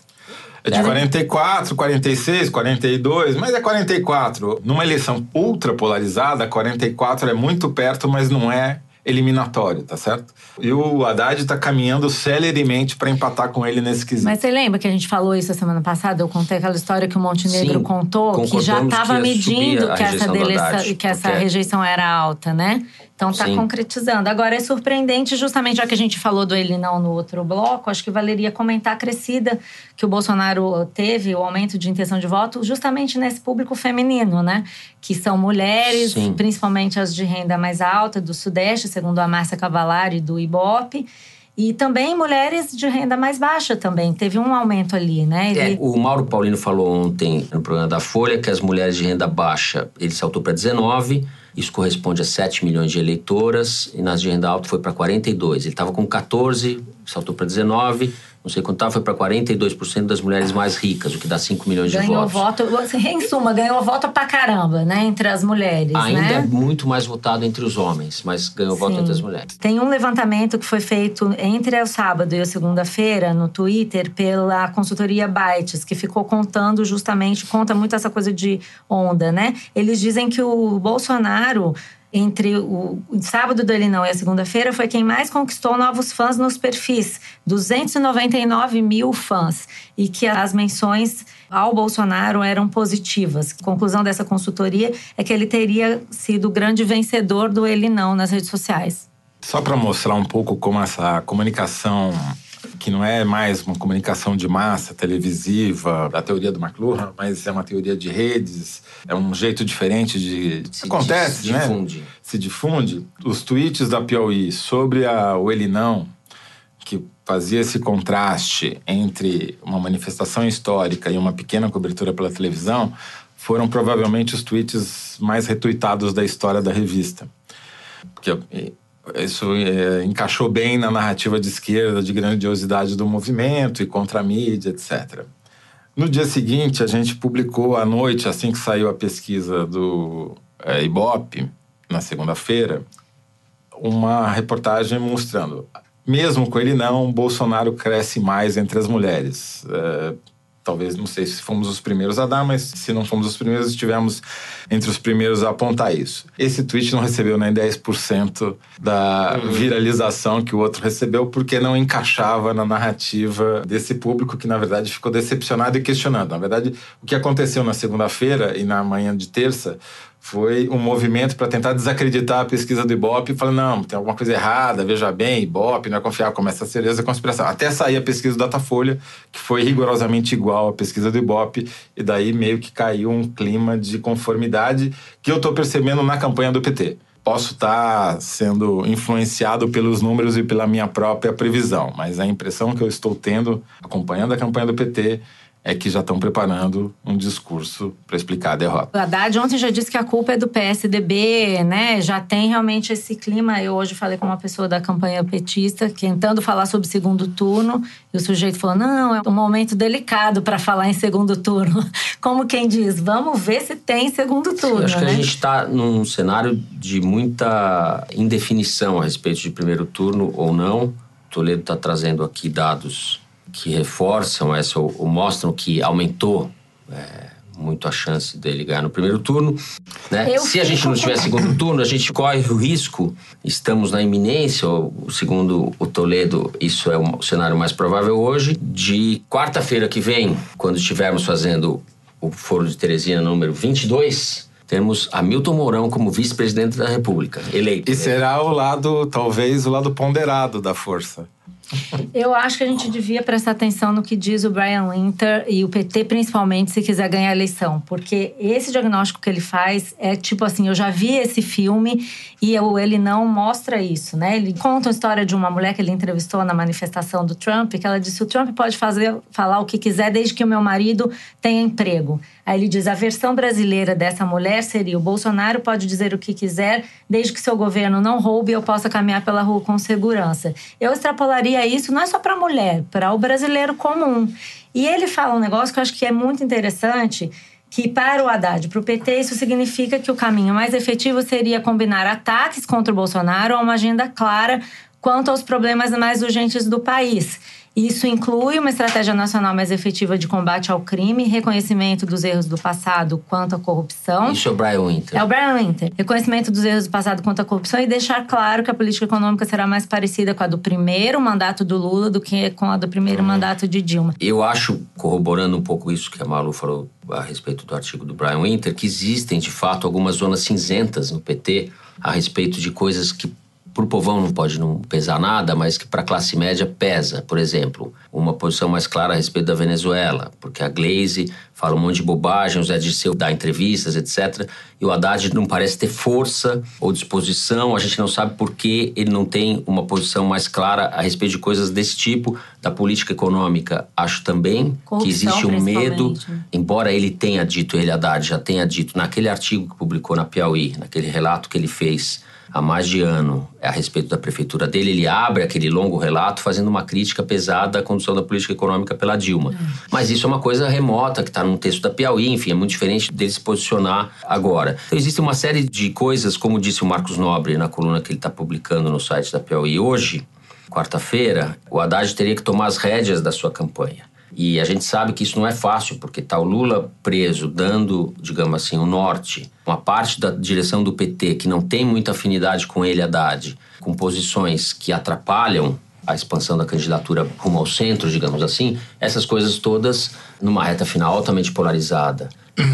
É de 44, 46, 42, mas é 44. Numa eleição ultra polarizada, 44 é muito perto, mas não é eliminatório, tá certo? E o Haddad está caminhando celeremente para empatar com ele nesse quesito. Mas você lembra que a gente falou isso a semana passada? Eu contei aquela história que o Montenegro Sim, contou, que já estava medindo que essa, deleça, que essa rejeição era alta, né? Então está concretizando. Agora é surpreendente, justamente já que a gente falou do ele não no outro bloco, acho que valeria comentar a crescida que o Bolsonaro teve, o aumento de intenção de voto, justamente nesse público feminino, né? Que são mulheres, Sim. principalmente as de renda mais alta do Sudeste, segundo a Márcia Cavalari do Ibope. E também mulheres de renda mais baixa também. Teve um aumento ali, né? Ele... É, o Mauro Paulino falou ontem no programa da Folha que as mulheres de renda baixa, ele saltou para 19 isso corresponde a 7 milhões de eleitoras e nas de renda alta foi para 42. Ele estava com 14, saltou para 19 não sei quanto estava, foi para 42% das mulheres mais ricas, o que dá 5 milhões ganhou de votos. Ganhou voto, em suma, ganhou voto pra caramba, né, entre as mulheres, Ainda né? é muito mais votado entre os homens, mas ganhou Sim. voto entre as mulheres. Tem um levantamento que foi feito entre o sábado e a segunda-feira no Twitter pela consultoria Bytes, que ficou contando justamente, conta muito essa coisa de onda, né? Eles dizem que o Bolsonaro entre o, sábado do Ele Não e a segunda-feira foi quem mais conquistou novos fãs nos perfis, 299 mil fãs, e que as menções ao Bolsonaro eram positivas. A conclusão dessa consultoria é que ele teria sido o grande vencedor do Ele Não nas redes sociais. Só para mostrar um pouco como essa comunicação que não é mais uma comunicação de massa televisiva, a teoria do McLuhan, mas é uma teoria de redes, é um jeito diferente de. Se acontece, se né? Difunde. Se difunde. Os tweets da Piauí sobre a, o Elinão, que fazia esse contraste entre uma manifestação histórica e uma pequena cobertura pela televisão, foram provavelmente os tweets mais retuitados da história da revista. Porque isso é, encaixou bem na narrativa de esquerda, de grandiosidade do movimento e contra a mídia, etc. No dia seguinte, a gente publicou à noite, assim que saiu a pesquisa do é, Ibope, na segunda-feira, uma reportagem mostrando, mesmo com ele não, Bolsonaro cresce mais entre as mulheres. É, talvez, não sei se fomos os primeiros a dar, mas se não fomos os primeiros, estivemos entre os primeiros a apontar isso. Esse tweet não recebeu nem 10% da uhum. viralização que o outro recebeu, porque não encaixava na narrativa desse público que, na verdade, ficou decepcionado e questionando. Na verdade, o que aconteceu na segunda-feira e na manhã de terça foi um movimento para tentar desacreditar a pesquisa do Ibope, falando, não, tem alguma coisa errada, veja bem, Ibope não é confiável, começa a ser essa conspiração. Até sair a pesquisa do Datafolha, que foi rigorosamente igual à pesquisa do Ibope, e daí meio que caiu um clima de conformidade que eu estou percebendo na campanha do PT. Posso estar tá sendo influenciado pelos números e pela minha própria previsão, mas a impressão que eu estou tendo, acompanhando a campanha do PT, é que já estão preparando um discurso para explicar a derrota. O Haddad ontem já disse que a culpa é do PSDB, né? Já tem realmente esse clima. Eu hoje falei com uma pessoa da campanha petista, tentando falar sobre segundo turno, e o sujeito falou: não, é um momento delicado para falar em segundo turno. Como quem diz, vamos ver se tem segundo turno. Eu acho que né? a gente está num cenário de muita indefinição a respeito de primeiro turno ou não. Toledo está trazendo aqui dados que reforçam essa ou, ou mostram que aumentou é, muito a chance dele ganhar no primeiro turno. Né? Se a gente não tiver segundo turno, a gente corre o risco, estamos na iminência, ou, segundo o Toledo, isso é o cenário mais provável hoje, de quarta-feira que vem, quando estivermos fazendo o Foro de Teresina número 22, temos Hamilton Mourão como vice-presidente da República, eleito. E será o lado, talvez, o lado ponderado da força. Eu acho que a gente devia prestar atenção no que diz o Brian Winter e o PT, principalmente, se quiser ganhar a eleição. Porque esse diagnóstico que ele faz é tipo assim: eu já vi esse filme e ele não mostra isso, né? Ele conta a história de uma mulher que ele entrevistou na manifestação do Trump, que ela disse: o Trump pode fazer, falar o que quiser desde que o meu marido tenha emprego. Aí ele diz: a versão brasileira dessa mulher seria: o Bolsonaro pode dizer o que quiser desde que seu governo não roube e eu possa caminhar pela rua com segurança. Eu extrapolaria isso não é só para a mulher, para o brasileiro comum. E ele fala um negócio que eu acho que é muito interessante, que para o Haddad, para o PT, isso significa que o caminho mais efetivo seria combinar ataques contra o Bolsonaro a uma agenda clara quanto aos problemas mais urgentes do país. Isso inclui uma estratégia nacional mais efetiva de combate ao crime, reconhecimento dos erros do passado quanto à corrupção. Isso é o Brian Winter. É o Brian Winter. Reconhecimento dos erros do passado quanto à corrupção e deixar claro que a política econômica será mais parecida com a do primeiro mandato do Lula do que com a do primeiro mandato de Dilma. Eu acho, corroborando um pouco isso que a Malu falou a respeito do artigo do Brian Winter, que existem de fato algumas zonas cinzentas no PT a respeito de coisas que para o povão não pode não pesar nada, mas que para a classe média pesa. Por exemplo, uma posição mais clara a respeito da Venezuela, porque a Glaze fala um monte de bobagem, o Zé Dirceu dá entrevistas, etc. E o Haddad não parece ter força ou disposição, a gente não sabe por que ele não tem uma posição mais clara a respeito de coisas desse tipo. Da política econômica, acho também Corrupção, que existe um medo, embora ele tenha dito, ele Haddad já tenha dito naquele artigo que publicou na Piauí, naquele relato que ele fez há mais de ano a respeito da prefeitura dele, ele abre aquele longo relato fazendo uma crítica pesada à condução da política econômica pela Dilma. Mas isso é uma coisa remota que está num texto da Piauí, enfim, é muito diferente dele se posicionar agora. Então existe uma série de coisas, como disse o Marcos Nobre na coluna que ele está publicando no site da Piauí hoje, quarta-feira, o Haddad teria que tomar as rédeas da sua campanha. E a gente sabe que isso não é fácil, porque está o Lula preso, dando, digamos assim, o norte, uma parte da direção do PT que não tem muita afinidade com ele, Haddad, com posições que atrapalham a expansão da candidatura rumo ao centro, digamos assim, essas coisas todas numa reta final altamente polarizada.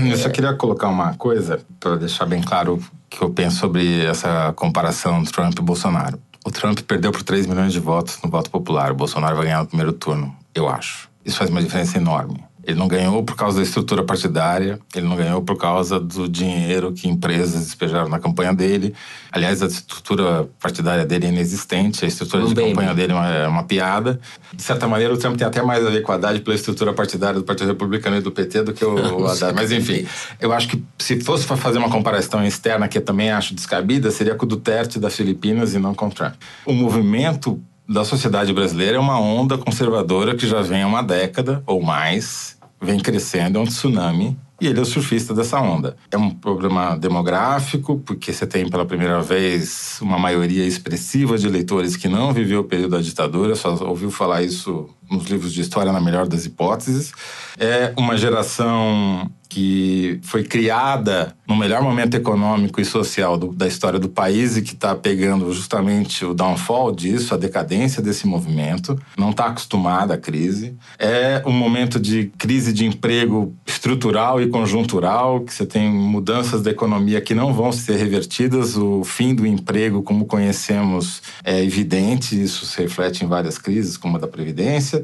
Eu só queria colocar uma coisa para deixar bem claro que eu penso sobre essa comparação Trump e Bolsonaro. O Trump perdeu por 3 milhões de votos no voto popular. O Bolsonaro vai ganhar no primeiro turno, eu acho. Isso faz uma diferença enorme. Ele não ganhou por causa da estrutura partidária, ele não ganhou por causa do dinheiro que empresas despejaram na campanha dele. Aliás, a estrutura partidária dele é inexistente, a estrutura de Também, campanha né? dele é uma, é uma piada. De certa maneira, o Trump tem até mais a ver com a Haddad pela estrutura partidária do Partido Republicano e do PT do que o Haddad. Mas enfim, eu acho que se fosse para fazer uma comparação externa, que eu também acho descabida, seria com o Duterte das Filipinas e não com o Trump. O movimento da sociedade brasileira é uma onda conservadora que já vem há uma década ou mais, vem crescendo, é um tsunami. E ele é o surfista dessa onda. É um problema demográfico, porque você tem pela primeira vez uma maioria expressiva de eleitores que não viveu o período da ditadura, só ouviu falar isso nos livros de história, na melhor das hipóteses. É uma geração que foi criada no melhor momento econômico e social do- da história do país e que está pegando justamente o downfall disso, a decadência desse movimento, não está acostumada à crise. É um momento de crise de emprego estrutural e conjuntural, que você tem mudanças da economia que não vão ser revertidas. O fim do emprego, como conhecemos, é evidente, isso se reflete em várias crises, como a da Previdência.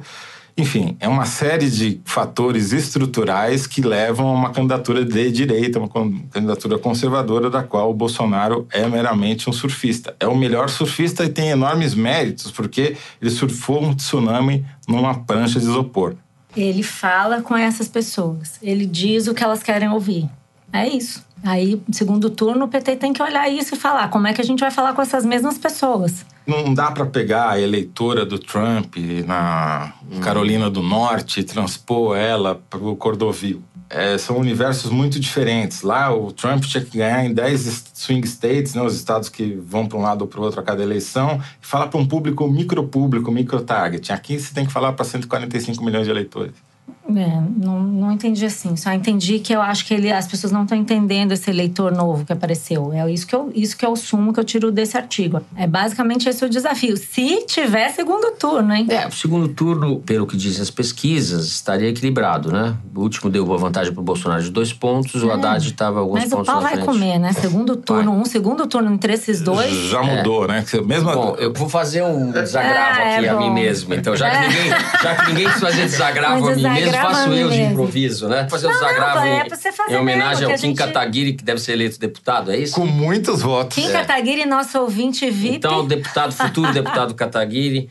Enfim, é uma série de fatores estruturais que levam a uma candidatura de direita, uma candidatura conservadora, da qual o Bolsonaro é meramente um surfista. É o melhor surfista e tem enormes méritos, porque ele surfou um tsunami numa prancha de isopor. Ele fala com essas pessoas. Ele diz o que elas querem ouvir. É isso. Aí, segundo turno, o PT tem que olhar isso e falar como é que a gente vai falar com essas mesmas pessoas. Não dá para pegar a eleitora do Trump na Carolina do Norte e transpor ela para o Cordovil. É, são universos muito diferentes. Lá, o Trump tinha que ganhar em 10 swing states, né, os estados que vão para um lado ou para o outro a cada eleição, e falar para um público micropúblico, micro-target. Aqui você tem que falar para 145 milhões de eleitores. É, não, não entendi assim. Só entendi que eu acho que ele, as pessoas não estão entendendo esse eleitor novo que apareceu. É isso que, eu, isso que é o sumo que eu tiro desse artigo. É basicamente esse o desafio. Se tiver segundo turno, hein? É, o segundo turno, pelo que dizem as pesquisas, estaria equilibrado, né? O último deu uma vantagem para o Bolsonaro de dois pontos, o Haddad estava alguns É. Mas o pontos pau vai frente. comer, né? Segundo turno, Vai. um segundo turno entre esses dois. Já mudou, né? Que Mesmo Bom, eu vou fazer um desagravo é aqui a mim mesmo. Então, já que É. ninguém, já que ninguém quis fazer desagravo Um a mim mesmo, faço eu de improviso, né? Fazer Não, desagravo é em, pra você fazer em homenagem mesmo, ao Kim gente- Kataguiri, que deve ser eleito deputado, é isso? com muitos votos. Kim Kataguiri, nosso ouvinte VIP. Então, o deputado, futuro deputado Kataguiri.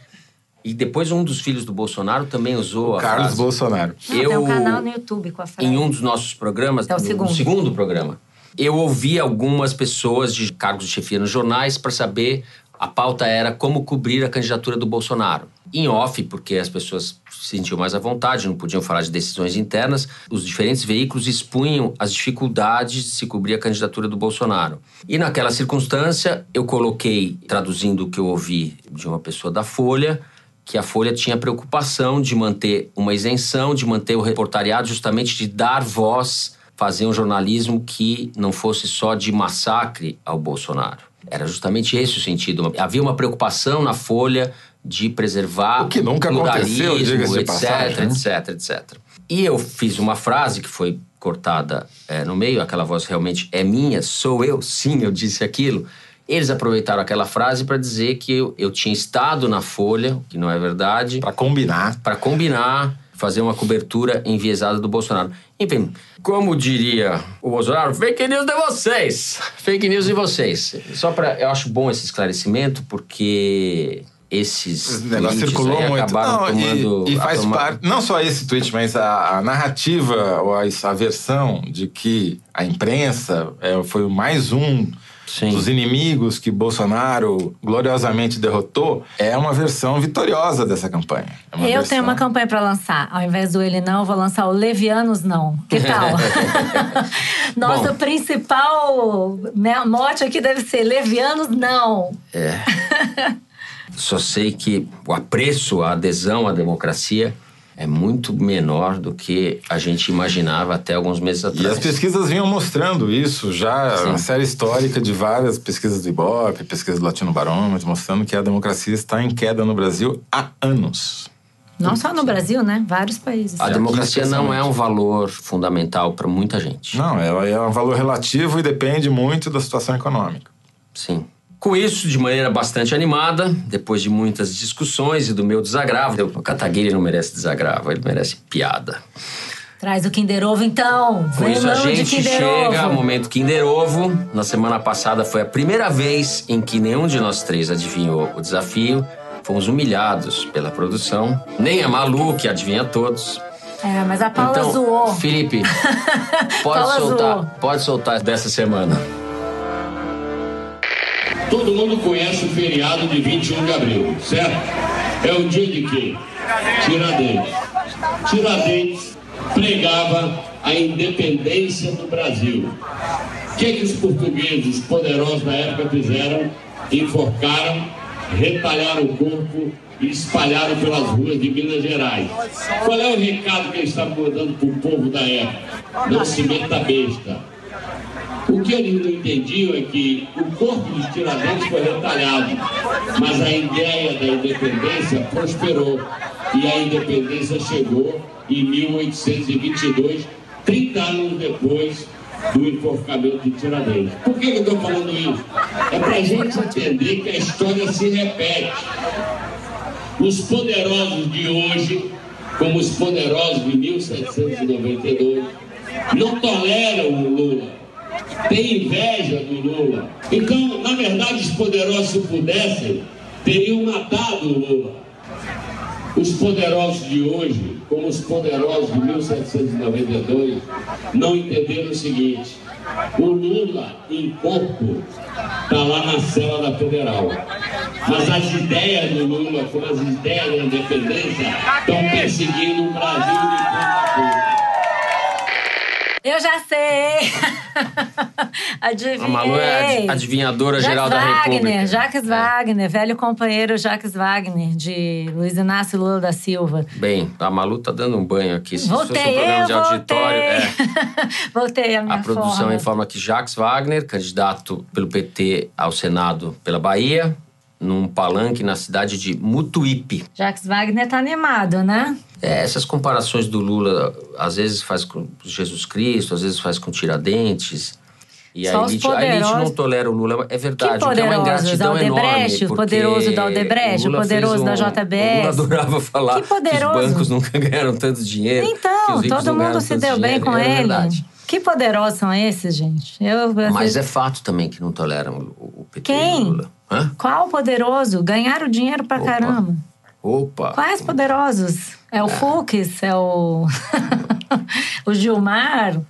E depois um dos filhos do Bolsonaro também usou a Carlos frase. Bolsonaro. Não, Tem eu- um canal no YouTube com a frase. Em um dos nossos programas, É o no- segundo. no segundo programa, eu ouvi algumas pessoas de cargos de chefia nos jornais para saber A pauta era como cobrir a candidatura do Bolsonaro. Em off, porque as pessoas se sentiam mais à vontade, não podiam falar de decisões internas, os diferentes veículos expunham as dificuldades de se cobrir a candidatura do Bolsonaro. E naquela circunstância, eu coloquei, traduzindo o que eu ouvi de uma pessoa da Folha, que a Folha tinha preocupação de manter uma isenção, de manter o reportariado, justamente de dar voz, fazer um jornalismo que não fosse só de massacre ao Bolsonaro. Era justamente esse o sentido. Havia uma preocupação na Folha de preservar o que nunca aconteceu, etc, passagem. etc, etc. E eu fiz uma frase que foi cortada é, no meio, aquela voz realmente é minha, sou eu, sim, eu disse aquilo. Eles aproveitaram aquela frase para dizer que eu, eu tinha estado na Folha, que não é verdade, Pra combinar. para combinar, fazer uma cobertura enviesada do Bolsonaro. Enfim, como diria o Bolsonaro, fake news de vocês. Fake news de vocês. Só para eu acho bom esse esclarecimento porque esses tweets circulou muito. acabaram Não, tomando e, e faz tomar- parte, não só esse tweet, mas a, a narrativa ou a, a versão de que a imprensa é, foi mais um Sim. dos inimigos que Bolsonaro gloriosamente derrotou é uma versão vitoriosa dessa campanha. É Eu versão- tenho uma campanha pra lançar. Ao invés do ele não, eu vou lançar o Levianos não. Que tal? Nosso Bom. principal né, mote aqui deve ser Levianos não. Só sei que o apreço, a adesão à democracia é muito menor do que a gente imaginava até alguns meses E atrás. as pesquisas vinham mostrando isso já, Sim. uma série histórica de várias pesquisas do Ibope, pesquisas do Latino Barômetro, mostrando que a democracia está em queda no Brasil há anos. Não só no Brasil, né? Vários países. A Aqui, democracia não é um valor fundamental para muita gente. Não, ela é um valor relativo e depende muito da situação econômica. Sim. Com isso, de maneira bastante animada, depois de muitas discussões e do meu desagravo, o Kataguiri não merece desagravo, ele merece piada. Traz o Kinder Ovo, então. Com isso, a gente chega ao momento Kinder Ovo. Na semana passada foi a primeira vez em que nenhum de nós três adivinhou o desafio. Fomos humilhados pela produção. Nem a Malu, que adivinha todos. É, mas a Paula então, zoou. Felipe, pode Paula soltar, zoou. pode soltar dessa semana. Todo mundo conhece o feriado de 21 de abril, certo? É o dia de quê? Tiradentes. Tiradentes pregava a independência do Brasil. O que, que os portugueses os poderosos da época fizeram? Enforcaram, retalharam o corpo e espalharam pelas ruas de Minas Gerais. Qual é o recado que eles estavam mandando para o povo da época? Não se meta besta. O que eles não entendiam é que o corpo dos Tiradentes foi retalhado, mas a ideia da independência prosperou e a independência chegou em 1822, 30 anos depois do enforcamento de Tiradentes. Por que eu estou falando isso? É para a gente entender que a história se repete. Os poderosos de hoje, como os poderosos de 1792, não toleram o Lula tem inveja do Lula. Então, na verdade, os poderosos, se pudessem, teriam matado o Lula. Os poderosos de hoje, como os poderosos de 1792, não entenderam o seguinte: o Lula, em corpo, está lá na cela da Federal. Mas as ideias do Lula, como as ideias da independência, estão perseguindo o Brasil de ponta a ponta. Eu já sei! Adivinhei! A Malu é a adivinhadora Jacques geral da Wagner, República. Jacques Wagner, velho companheiro Jacques Wagner, de Luiz Inácio Lula da Silva. Bem, a Malu tá dando um banho aqui. Se Voltei, fosse um programa de auditório. voltei. é. voltei a minha A produção forma. informa que Jacques Wagner, candidato pelo PT ao Senado pela Bahia, num palanque na cidade de Mutuípe. Jacques Wagner tá animado, né? É, essas comparações do Lula, às vezes faz com Jesus Cristo, às vezes faz com Tiradentes. E Só a elite, a elite não tolera o Lula, é verdade. Que o que é uma ingratidão Da enorme. O poderoso da Odebrecht, o Lula poderoso fez da um- JBS. O Lula adorava falar Que poderoso. que os bancos nunca ganharam tanto dinheiro. Então, todo mundo se deu bem dinheiro. com é ele. Verdade. Que poderosos são esses, gente? Eu, Mas é fato também que não toleram o o PT e o Quem? Lula. Hã? Qual poderoso? Ganharam dinheiro pra Opa. caramba. Opa! Quais poderosos? É o Fux? É o. o Gilmar?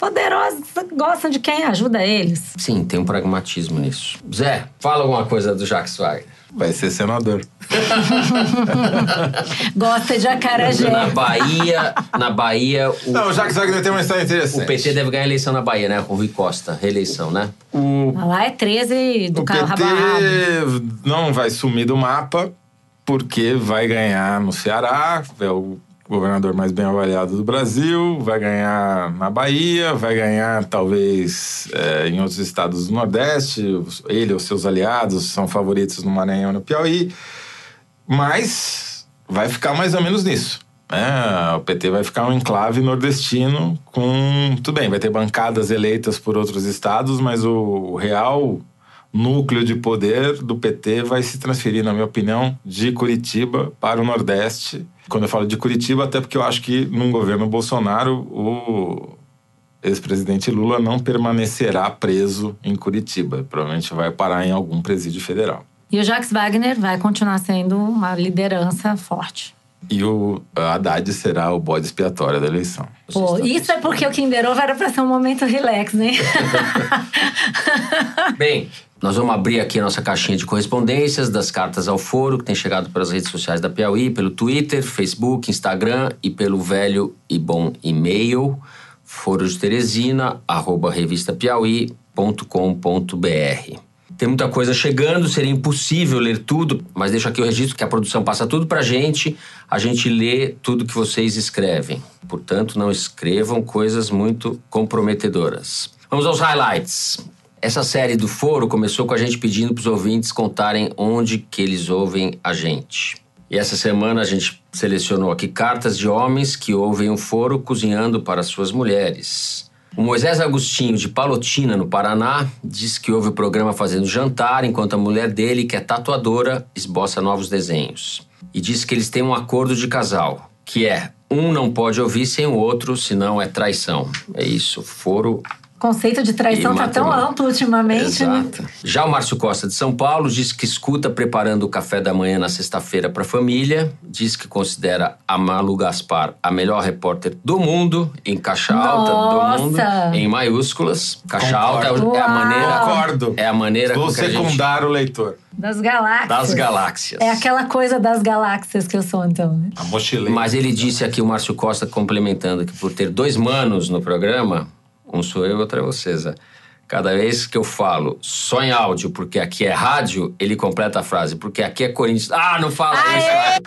poderosos gostam de quem ajuda eles. Sim, tem um pragmatismo nisso. Zé, fala alguma coisa do Jacques Wagner. Vai ser senador. Gosta de acarajé. Na Bahia, na Bahia, o, Não, o Jacques Wagner tem uma história interessante. o PT deve ganhar a eleição na Bahia, né? Com o Rui Costa, reeleição, né? Lá é 13 do O carro PT não vai sumir do mapa porque vai ganhar no Ceará, é o governador mais bem avaliado do Brasil, vai ganhar na Bahia, vai ganhar talvez é, em outros estados do Nordeste. Ele ou seus aliados são favoritos no Maranhão e no Piauí, mas vai ficar mais ou menos nisso. né? o PT vai ficar um enclave nordestino com. Tudo bem, vai ter bancadas eleitas por outros estados, mas o, o real núcleo de poder do PT vai se transferir, na minha opinião, de Curitiba para o Nordeste. Quando eu falo de Curitiba, até porque eu acho que num governo Bolsonaro, o ex-presidente Lula não permanecerá preso em Curitiba. Provavelmente vai parar em algum presídio federal. E o Jacques Wagner vai continuar sendo uma liderança forte. E o Haddad será o bode expiatório da eleição. Pô, isso é porque o Kinder Ovo era pra ser um momento relax, né? Bem, nós vamos abrir aqui a nossa caixinha de correspondências das cartas ao foro, que tem chegado pelas redes sociais da Piauí, pelo Twitter, Facebook, Instagram e pelo velho e bom e-mail foro de Teresina, arroba revistapiauí.com.br. Tem muita coisa chegando, seria impossível ler tudo, mas deixo aqui o registro que a produção passa tudo pra gente, a gente lê tudo que vocês escrevem. Portanto, não escrevam coisas muito comprometedoras. Vamos aos highlights. Essa série do Foro começou com a gente pedindo para os ouvintes contarem onde que eles ouvem a gente. E essa semana a gente selecionou aqui cartas de homens que ouvem o Foro cozinhando para suas mulheres. O Moisés Agostinho, de Palotina, no Paraná, diz que ouve o programa fazendo jantar enquanto a mulher dele, que é tatuadora, esboça novos desenhos. E diz que eles têm um acordo de casal, que é um não pode ouvir sem o outro, senão é traição. É isso, Foro conceito de traição E tá tão amplo ultimamente, né? Exato. Já o Márcio Costa de São Paulo diz que escuta preparando o café da manhã na sexta-feira para a família. Diz que considera a Malu Gaspar a melhor repórter do mundo, em caixa alta Nossa! do mundo, em maiúsculas. Caixa Concordo. alta é a Uau! maneira. Concordo. É a maneira Vou com que a gente, secundar o leitor. Das galáxias. das galáxias. É aquela coisa das galáxias que eu sou, então, né? A mochileira. Mas ele disse aqui, o Márcio Costa, complementando, que por ter dois manos no programa, um sou eu outro é você, Zé. Cada vez que eu falo só em áudio, porque aqui é rádio, ele completa a frase, porque aqui é Corinthians. Ah, não fala isso!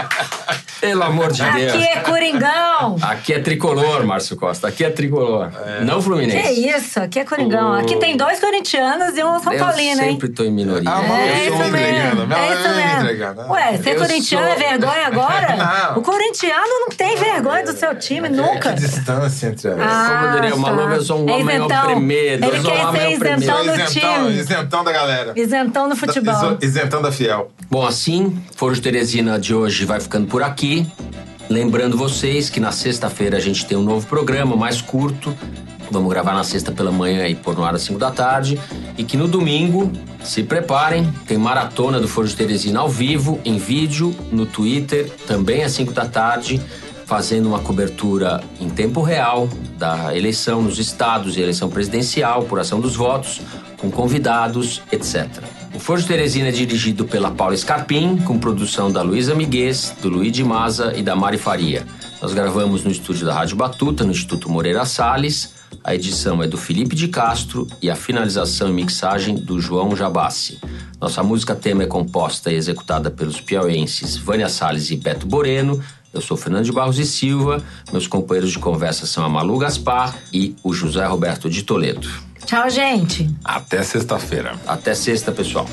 Pelo amor de Deus. Aqui é Coringão! Aqui é tricolor, Márcio Costa. Aqui é tricolor. Não Que Fluminense. isso? Aqui é Coringão. O- Aqui tem dois corintianos e um São Eu Paulino, hein? sempre tô em minoria. Ah, É eu isso sou um mesmo. entregando. Não, É eu isso mesmo. entregando. Ué, ser Eu corintiano sou- é vergonha agora? Não. O corintiano não tem vergonha do seu time, nunca. Que distância entre as... Ah, Como diria o tá. Maluco, eu sou um É homem ao primeiro. Ele quer ser isentão do isentão, time. isentão da galera. Isentão no futebol. Iso- Isentão da Fiel. Bom, assim, Foro de Teresina de hoje vai ficando por aqui. Lembrando vocês que na sexta-feira a gente tem um novo programa mais curto. Vamos gravar na sexta pela manhã e pôr no ar às 5 da tarde. E que no domingo, se preparem, tem maratona do Foro de Teresina ao vivo, em vídeo, no Twitter, também às 5 da tarde, fazendo uma cobertura em tempo real da eleição nos estados e eleição presidencial, apuração dos votos, com convidados, etc. O Foro de Teresina é dirigido pela Paula Scarpim, com produção da Luísa Miguez, do Luigi Maza e da Mari Faria. Nós gravamos no estúdio da Rádio Batuta, no Instituto Moreira Salles. A edição é do Felipe de Castro e a finalização e mixagem do João Jabassi. Nossa música tema é composta e executada pelos piauenses Vânia Salles e Beto Boreno. Eu sou Fernando de Barros e Silva. Meus companheiros de conversa são a Malu Gaspar e o José Roberto de Toledo. Tchau, gente. Até sexta-feira. Até sexta, pessoal.